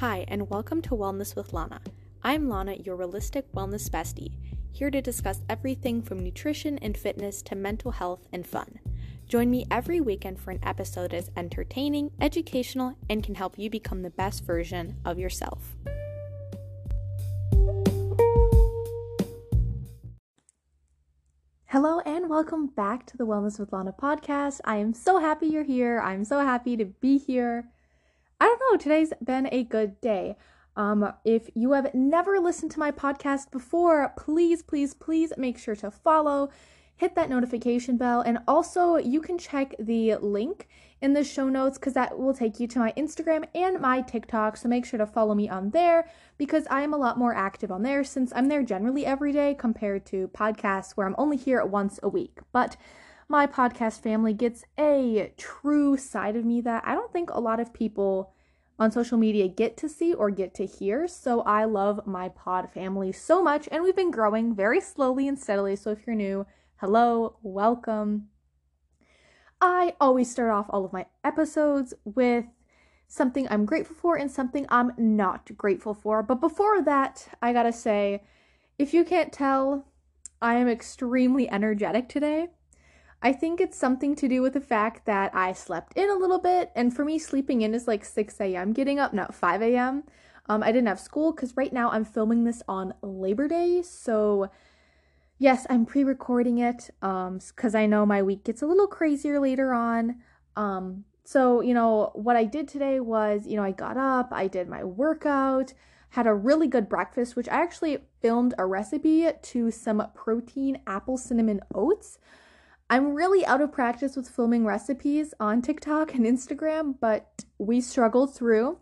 Hi, and welcome to Wellness with Lana. I'm Lana, your realistic wellness bestie, here to discuss everything from nutrition and fitness to mental health and fun. Join me every weekend for an episode is entertaining, educational, and can help you become the best version of yourself. Hello, and welcome back to the Wellness with Lana podcast. I am so happy you're here. I'm so happy to be here. I don't know, today's been a good day. Um, if you have never listened to my podcast before, please, please, please make sure to follow, hit that notification bell, and also you can check the link in the show notes because that will take you to my Instagram and my TikTok. So make sure to follow me on there because I am a lot more active on there since I'm there generally every day compared to podcasts where I'm only here once a week. But my podcast family gets a true side of me that I don't think a lot of people on social media get to see or get to hear. So I love my pod family so much, and we've been growing very slowly and steadily. So if you're new, hello, welcome. I always start off all of my episodes with something I'm grateful for and something I'm not grateful for. But before that, I gotta say, if you can't tell, I am extremely energetic today. I think it's something to do with the fact that I slept in a little bit, and for me, sleeping in is like 6 a.m. Getting up, not 5 a.m. Um, I didn't have school because right now I'm filming this on Labor Day, so yes, I'm pre-recording it um because I know my week gets a little crazier later on. Um, so you know what I did today was you know I got up, I did my workout, had a really good breakfast, which I actually filmed a recipe to some protein apple cinnamon oats. I'm really out of practice with filming recipes on TikTok and Instagram, but we struggled through.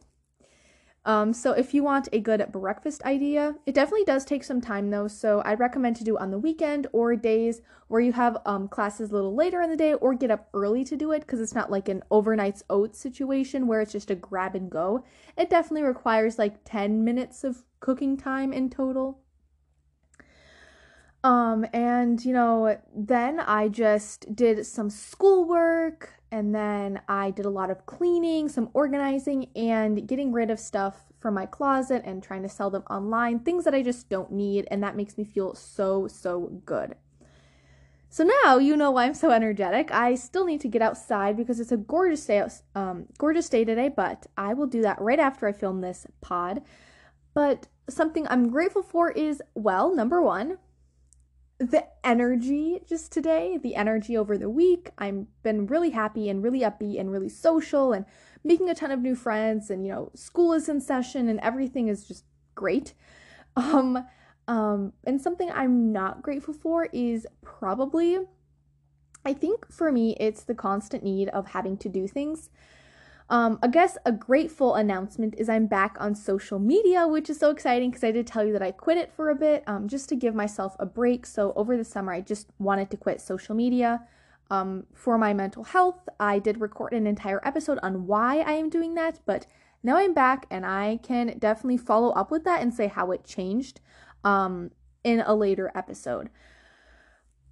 Um, so if you want a good breakfast idea, it definitely does take some time though. So I'd recommend to do on the weekend or days where you have um, classes a little later in the day, or get up early to do it because it's not like an overnight's oats situation where it's just a grab and go. It definitely requires like 10 minutes of cooking time in total. Um, and you know, then I just did some schoolwork and then I did a lot of cleaning, some organizing, and getting rid of stuff from my closet and trying to sell them online, things that I just don't need, and that makes me feel so, so good. So now you know why I'm so energetic. I still need to get outside because it's a gorgeous day, um, gorgeous day today, but I will do that right after I film this pod. But something I'm grateful for is, well, number one, the energy just today, the energy over the week. I've been really happy and really upbeat and really social and making a ton of new friends and you know, school is in session and everything is just great. Um um and something I'm not grateful for is probably I think for me it's the constant need of having to do things. Um, I guess a grateful announcement is I'm back on social media, which is so exciting because I did tell you that I quit it for a bit um, just to give myself a break. So over the summer, I just wanted to quit social media um, for my mental health. I did record an entire episode on why I am doing that, but now I'm back and I can definitely follow up with that and say how it changed um, in a later episode.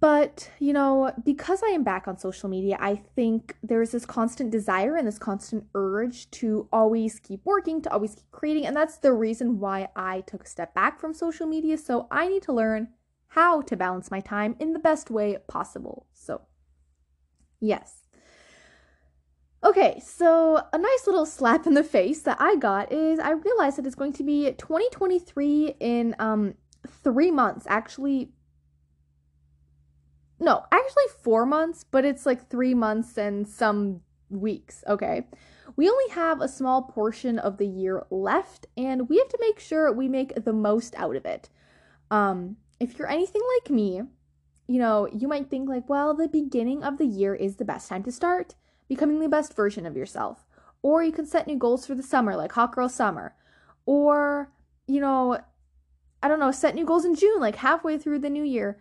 But, you know, because I am back on social media, I think there's this constant desire and this constant urge to always keep working, to always keep creating. And that's the reason why I took a step back from social media. So I need to learn how to balance my time in the best way possible. So, yes. Okay, so a nice little slap in the face that I got is I realized that it's going to be 2023 in um 3 months. Actually, no, actually four months, but it's like three months and some weeks, okay? We only have a small portion of the year left, and we have to make sure we make the most out of it. Um, if you're anything like me, you know, you might think like, well, the beginning of the year is the best time to start becoming the best version of yourself. Or you can set new goals for the summer, like Hot Girl Summer. Or, you know, I don't know, set new goals in June, like halfway through the new year.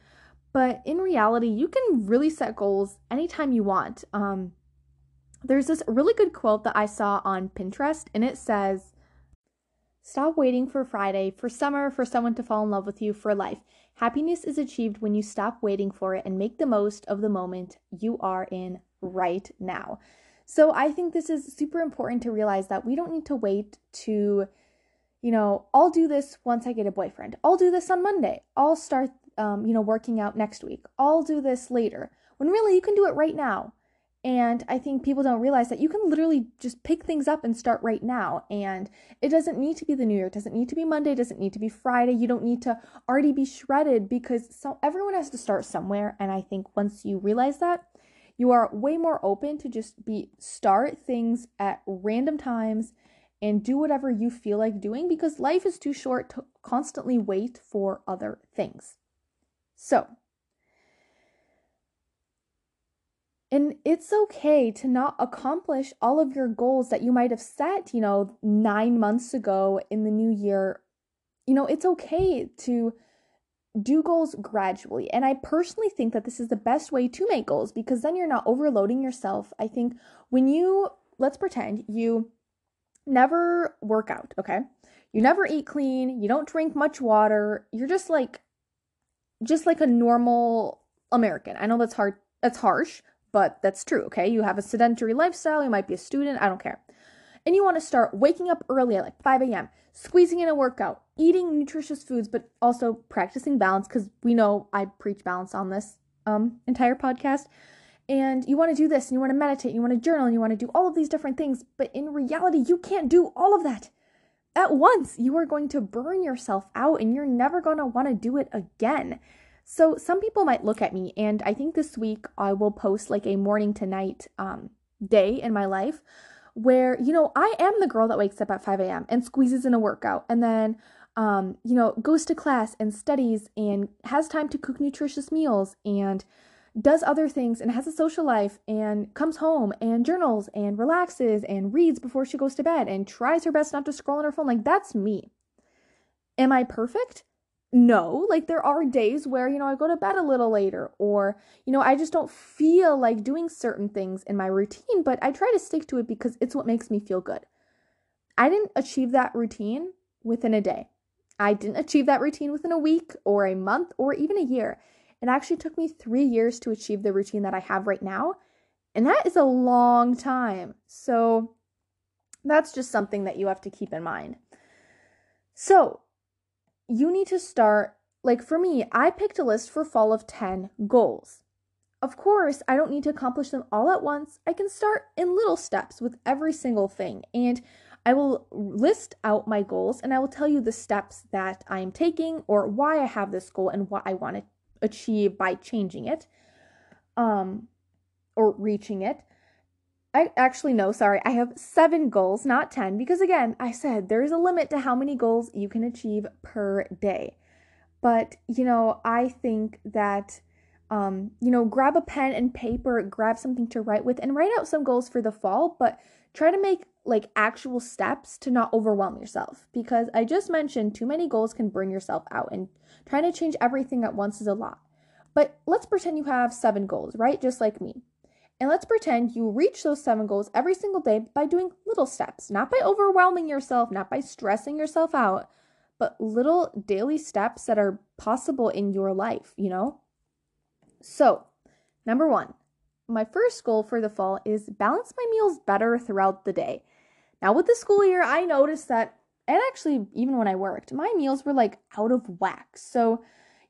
But in reality, you can really set goals anytime you want. Um, there's this really good quote that I saw on Pinterest, and it says, Stop waiting for Friday, for summer, for someone to fall in love with you for life. Happiness is achieved when you stop waiting for it and make the most of the moment you are in right now. So I think this is super important to realize that we don't need to wait to, you know, I'll do this once I get a boyfriend. I'll do this on Monday. I'll start, um, you know, working out next week. I'll do this later. When really you can do it right now. And I think people don't realize that you can literally just pick things up and start right now. And it doesn't need to be the new year. It doesn't need to be Monday. It doesn't need to be Friday. You don't need to already be shredded because so everyone has to start somewhere. And I think once you realize that, you are way more open to just be start things at random times and do whatever you feel like doing because life is too short to constantly wait for other things. So, And it's okay to not accomplish all of your goals that you might have set, you know, nine months ago in the new year. You know, it's okay to do goals gradually. And I personally think that this is the best way to make goals because then you're not overloading yourself. I think when you, let's pretend you never work out, okay? You never eat clean, you don't drink much water, you're just like, just like a normal American. I know that's hard, that's harsh, but that's true, okay? You have a sedentary lifestyle, you might be a student, I don't care. And you want to start waking up early at like 5 a.m., squeezing in a workout, eating nutritious foods, but also practicing balance because we know I preach balance on this um, entire podcast. And you want to do this and you want to meditate, and you want to journal, and you want to do all of these different things. But in reality, you can't do all of that at once. You are going to burn yourself out and you're never going to want to do it again. So some people might look at me, and I think this week I will post like a morning to night um, day in my life where, you know, I am the girl that wakes up at 5 a.m. and squeezes in a workout and then, um, you know, goes to class and studies and has time to cook nutritious meals and does other things and has a social life and comes home and journals and relaxes and reads before she goes to bed and tries her best not to scroll on her phone. Like, that's me. Am I perfect? no like there are days where you know i go to bed a little later or you know i just don't feel like doing certain things in my routine but i try to stick to it because it's what makes me feel good i didn't achieve that routine within a day i didn't achieve that routine within a week or a month or even a year it actually took me three years to achieve the routine that i have right now and that is a long time so that's just something that you have to keep in mind so you need to start, like for me, I picked a list for fall of 10 goals. Of course, I don't need to accomplish them all at once. I can start in little steps with every single thing. And I will list out my goals and I will tell you the steps that I am taking or why I have this goal and what I want to achieve by changing it um or reaching it. I actually no, sorry. I have 7 goals, not 10 because again, I said there's a limit to how many goals you can achieve per day. But, you know, I think that um, you know, grab a pen and paper, grab something to write with and write out some goals for the fall, but try to make like actual steps to not overwhelm yourself because I just mentioned too many goals can burn yourself out and trying to change everything at once is a lot. But let's pretend you have 7 goals, right? Just like me. And let's pretend you reach those seven goals every single day by doing little steps, not by overwhelming yourself, not by stressing yourself out, but little daily steps that are possible in your life, you know? So, number one, my first goal for the fall is balance my meals better throughout the day. Now, with the school year, I noticed that, and actually, even when I worked, my meals were like out of whack. So,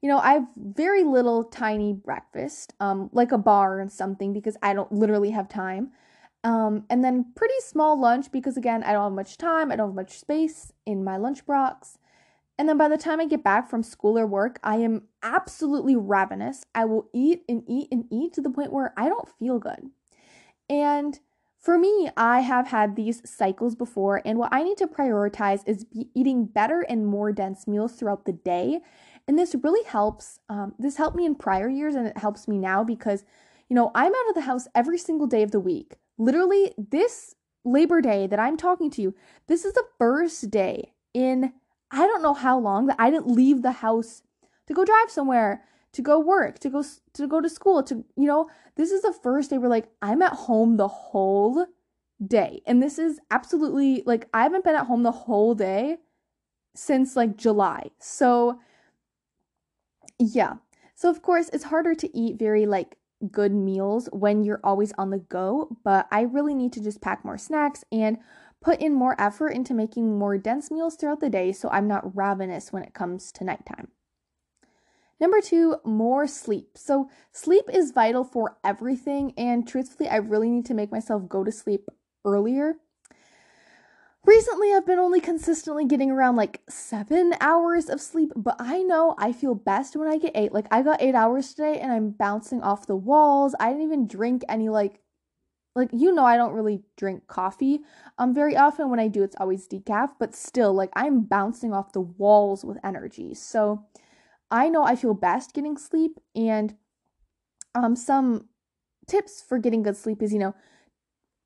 you know, I have very little tiny breakfast, um, like a bar and something because I don't literally have time. Um, and then pretty small lunch because again, I don't have much time, I don't have much space in my lunch box. And then by the time I get back from school or work, I am absolutely ravenous. I will eat and eat and eat to the point where I don't feel good. And for me, I have had these cycles before, and what I need to prioritize is eating better and more dense meals throughout the day and this really helps. Um, this helped me in prior years and it helps me now because, you know, I'm out of the house every single day of the week literally this Labor Day that I'm talking to you, this is the first day in I don't know how long that I didn't leave the house to go drive somewhere, to go work, to go to go to school, to you know, this is the first day where like I'm at home the whole day. And this is absolutely like I haven't been at home the whole day since like July. So yeah. So of course, it's harder to eat very like good meals when you're always on the go, but I really need to just pack more snacks and put in more effort into making more dense meals throughout the day so I'm not ravenous when it comes to nighttime. Number two, more sleep. So, sleep is vital for everything, and truthfully, I really need to make myself go to sleep earlier. Recently, I've been only consistently getting around like seven hours of sleep, but I know I feel best when I get eight. Like, I got eight hours today and I'm bouncing off the walls. I didn't even drink any, like, like you know i don't really drink coffee um very often. When i do it's always decaf but still like i'm bouncing off the walls with energy. So i know i feel best getting sleep and um some tips for getting good sleep is you know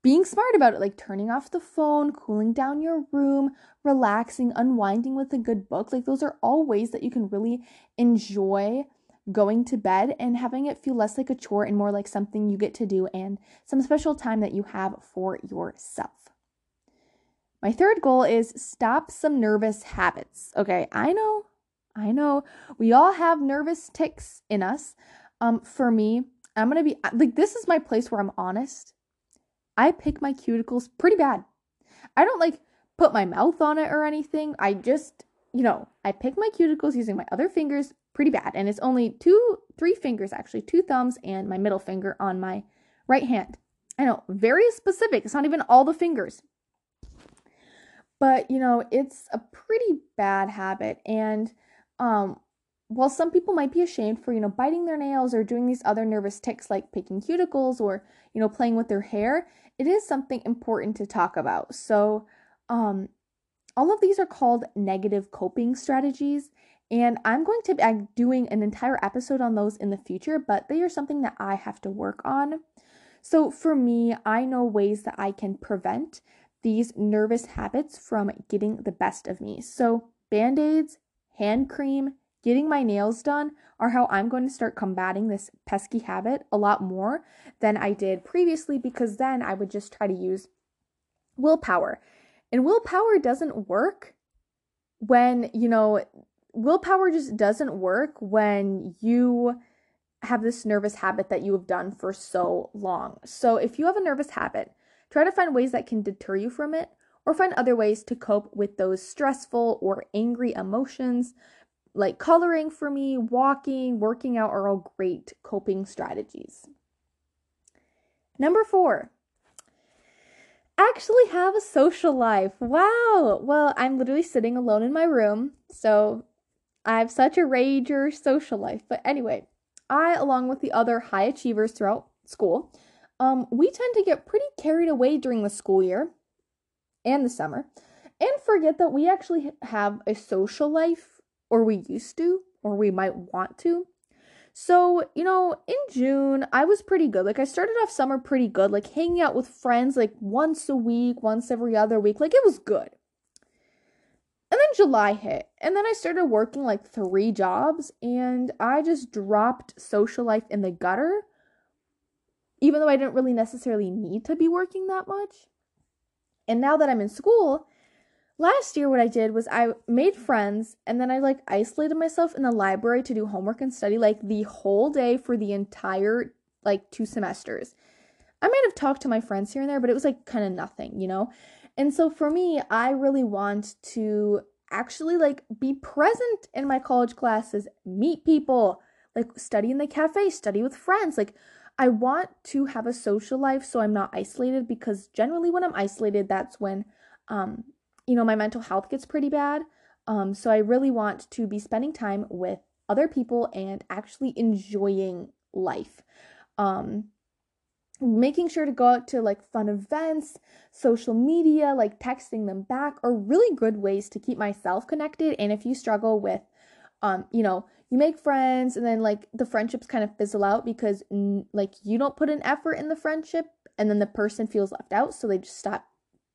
being smart about it like turning off the phone cooling down your room relaxing unwinding with a good book. Like those are all ways that you can really enjoy going to bed and having it feel less like a chore and more like something you get to do and some special time that you have for yourself. My third goal is stop some nervous habits. Okay, I know, I know, we all have nervous tics in us. Um, for me, I'm gonna be like, this is my place where I'm honest. I pick my cuticles pretty bad. I don't like put my mouth on it or anything. I just, you know, I pick my cuticles using my other fingers pretty bad. And it's only two, three fingers actually, two thumbs and my middle finger on my right hand. I know, very specific. It's not even all the fingers. But, you know, it's a pretty bad habit. And um, while some people might be ashamed for, you know, biting their nails or doing these other nervous tics like picking cuticles or, you know, playing with their hair, it is something important to talk about. So, um, all of these are called negative coping strategies. And I'm going to be doing an entire episode on those in the future, but they are something that I have to work on. So for me, I know ways that I can prevent these nervous habits from getting the best of me. So band aids, hand cream, getting my nails done are how I'm going to start combating this pesky habit a lot more than I did previously because then I would just try to use willpower. And willpower doesn't work when, you know, willpower just doesn't work when you have this nervous habit that you have done for so long. So, if you have a nervous habit, try to find ways that can deter you from it or find other ways to cope with those stressful or angry emotions. Like coloring for me, walking, working out are all great coping strategies. Number four, actually have a social life. Wow. Well, I'm literally sitting alone in my room. So I have such a rager social life. But anyway, I, along with the other high achievers throughout school, um, we tend to get pretty carried away during the school year and the summer and forget that we actually have a social life, or we used to, or we might want to. So, you know, in June, I was pretty good. Like, I started off summer pretty good, like hanging out with friends like once a week, once every other week. Like, it was good. And then July hit, and then I started working like three jobs, and I just dropped social life in the gutter, even though I didn't really necessarily need to be working that much. And now that I'm in school, last year what I did was I made friends, and then I like isolated myself in the library to do homework and study like the whole day for the entire like two semesters. I might have talked to my friends here and there, but it was like kind of nothing, you know? And so for me, I really want to actually like be present in my college classes, meet people, like study in the cafe, study with friends. Like I want to have a social life so I'm not isolated because generally when I'm isolated, that's when um you know, my mental health gets pretty bad. Um so I really want to be spending time with other people and actually enjoying life. Um making sure to go out to like fun events, social media, like texting them back are really good ways to keep myself connected. And if you struggle with, um, you know, you make friends and then like the friendships kind of fizzle out because like you don't put an effort in the friendship and then the person feels left out, so they just stop,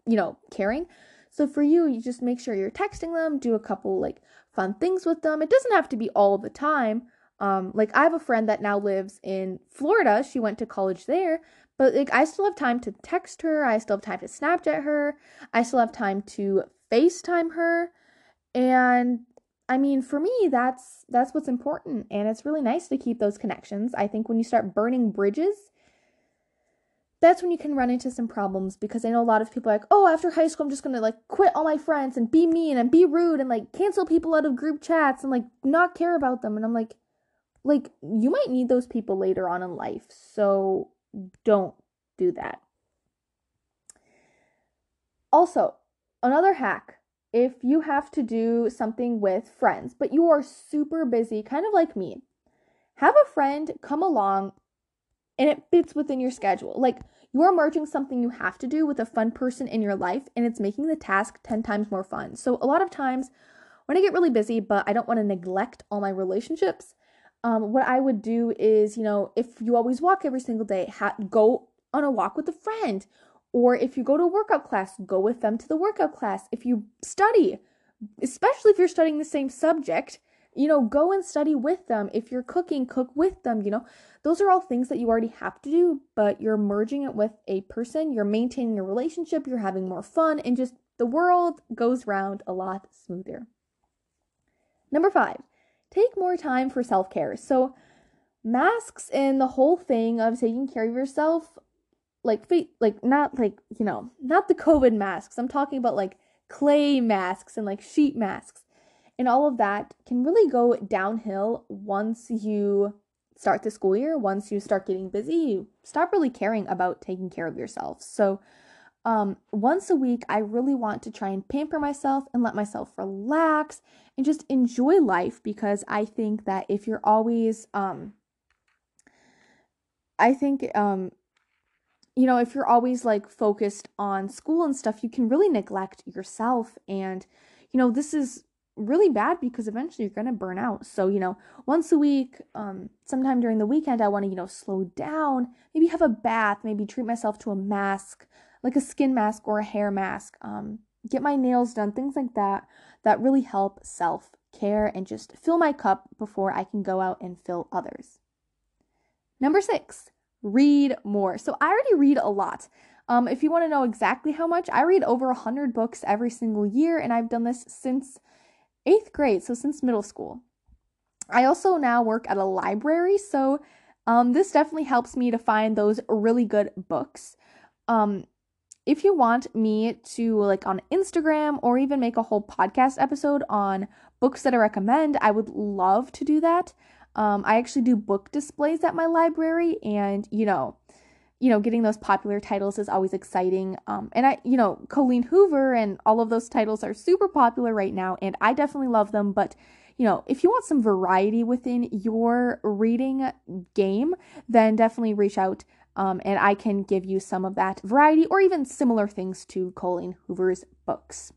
you know, caring. So for you, you just make sure you're texting them, do a couple like fun things with them. It doesn't have to be all the time. Um, like I have a friend that now lives in Florida. She went to college there, but like I still have time to text her. I still have time to Snapchat her. I still have time to FaceTime her. And I mean, for me, that's that's what's important, and it's really nice to keep those connections. I think when you start burning bridges, that's when you can run into some problems because I know a lot of people are like, oh, after high school, I'm just gonna like quit all my friends and be mean and be rude and like cancel people out of group chats and like not care about them. And I'm like, like you might need those people later on in life, so don't do that. Also, another hack if you have to do something with friends, but you are super busy, kind of like me, have a friend come along and it fits within your schedule. Like you are merging something you have to do with a fun person in your life and it's making the task 10 times more fun. So, a lot of times when I get really busy, but I don't want to neglect all my relationships, um, what I would do is, you know, if you always walk every single day, ha- go on a walk with a friend or if you go to a workout class, go with them to the workout class. If you study, especially if you're studying the same subject, you know, go and study with them. If you're cooking, cook with them, you know. Those are all things that you already have to do, but you're merging it with a person, you're maintaining a relationship, you're having more fun, and just the world goes round a lot smoother. Number five, take more time for self care. So, masks and the whole thing of taking care of yourself like like not like you know not the covid masks i'm talking about like clay masks and like sheet masks and all of that can really go downhill once you start the school year once you start getting busy you stop really caring about taking care of yourself so um, once a week i really want to try and pamper myself and let myself relax and just enjoy life because i think that if you're always um, i think um, you know, if you're always like focused on school and stuff, you can really neglect yourself. And, you know, this is really bad because eventually you're going to burn out. So, you know, once a week, um, sometime during the weekend, I want to, you know, slow down, maybe have a bath, maybe treat myself to a mask, like a skin mask or a hair mask, um, get my nails done, things like that, that really help self care and just fill my cup before I can go out and fill others. Number six, read more. So I already read a lot. Um, if you want to know exactly how much, I read over 100 books every single year, and I've done this since eighth grade, so since middle school. I also now work at a library, so um, this definitely helps me to find those really good books. Um, if you want me to like on Instagram or even make a whole podcast episode on books that I recommend, I would love to do that. Um, I actually do book displays at my library, and you know, you know, getting those popular titles is always exciting. Um, and I, you know, Colleen Hoover and all of those titles are super popular right now, and I definitely love them. But you know, if you want some variety within your reading game, then definitely reach out. Um, and I can give you some of that variety or even similar things to Colleen Hoover's books.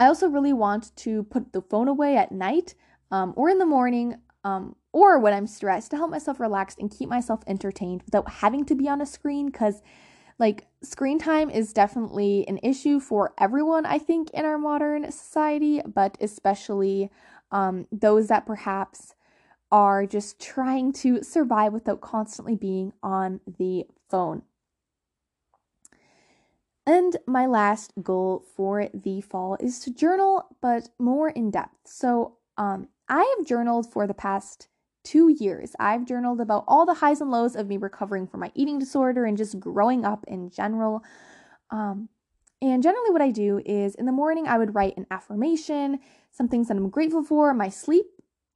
I also really want to put the phone away at night um, or in the morning um, or when I'm stressed to help myself relax and keep myself entertained without having to be on a screen because like screen time is definitely an issue for everyone i think in our modern society but especially um, those that perhaps are just trying to survive without constantly being on the phone. And my last goal for the fall is to journal but more in depth. So um, I have journaled for the past two years. I've journaled about all the highs and lows of me recovering from my eating disorder and just growing up in general. Um, and generally, what I do is in the morning, I would write an affirmation, some things that I'm grateful for, my sleep,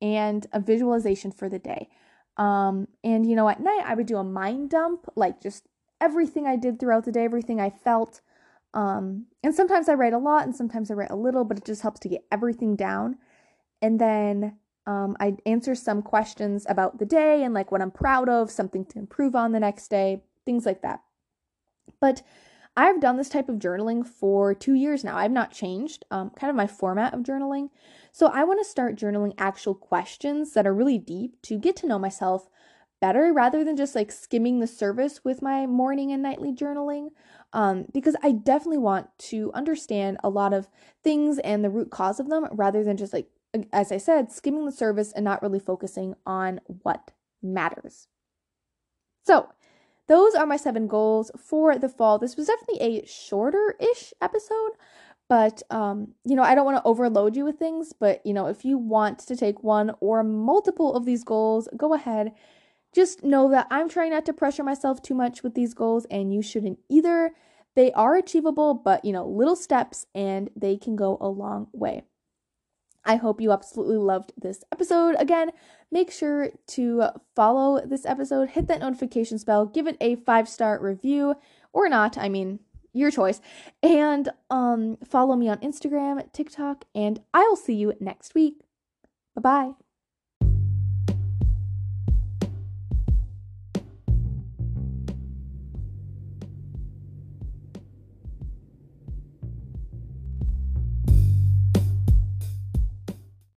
and a visualization for the day. Um, and you know, at night, I would do a mind dump, like just everything I did throughout the day, everything I felt. Um, and sometimes I write a lot and sometimes I write a little, but it just helps to get everything down. And then um, I answer some questions about the day and like what I'm proud of, something to improve on the next day, things like that. But I've done this type of journaling for two years now. I've not changed um, kind of my format of journaling. So I want to start journaling actual questions that are really deep to get to know myself better rather than just like skimming the surface with my morning and nightly journaling. Um, because I definitely want to understand a lot of things and the root cause of them rather than just like, as I said, skimming the service and not really focusing on what matters. So, those are my seven goals for the fall. This was definitely a shorter ish episode, but um, you know, I don't want to overload you with things, but you know, if you want to take one or multiple of these goals, go ahead. Just know that I'm trying not to pressure myself too much with these goals and you shouldn't either. They are achievable, but you know, little steps and they can go a long way. I hope you absolutely loved this episode. Again, make sure to follow this episode, hit that notification bell, give it a five star review or not. I mean, your choice. And um, follow me on Instagram, TikTok, and I'll see you next week. Bye bye.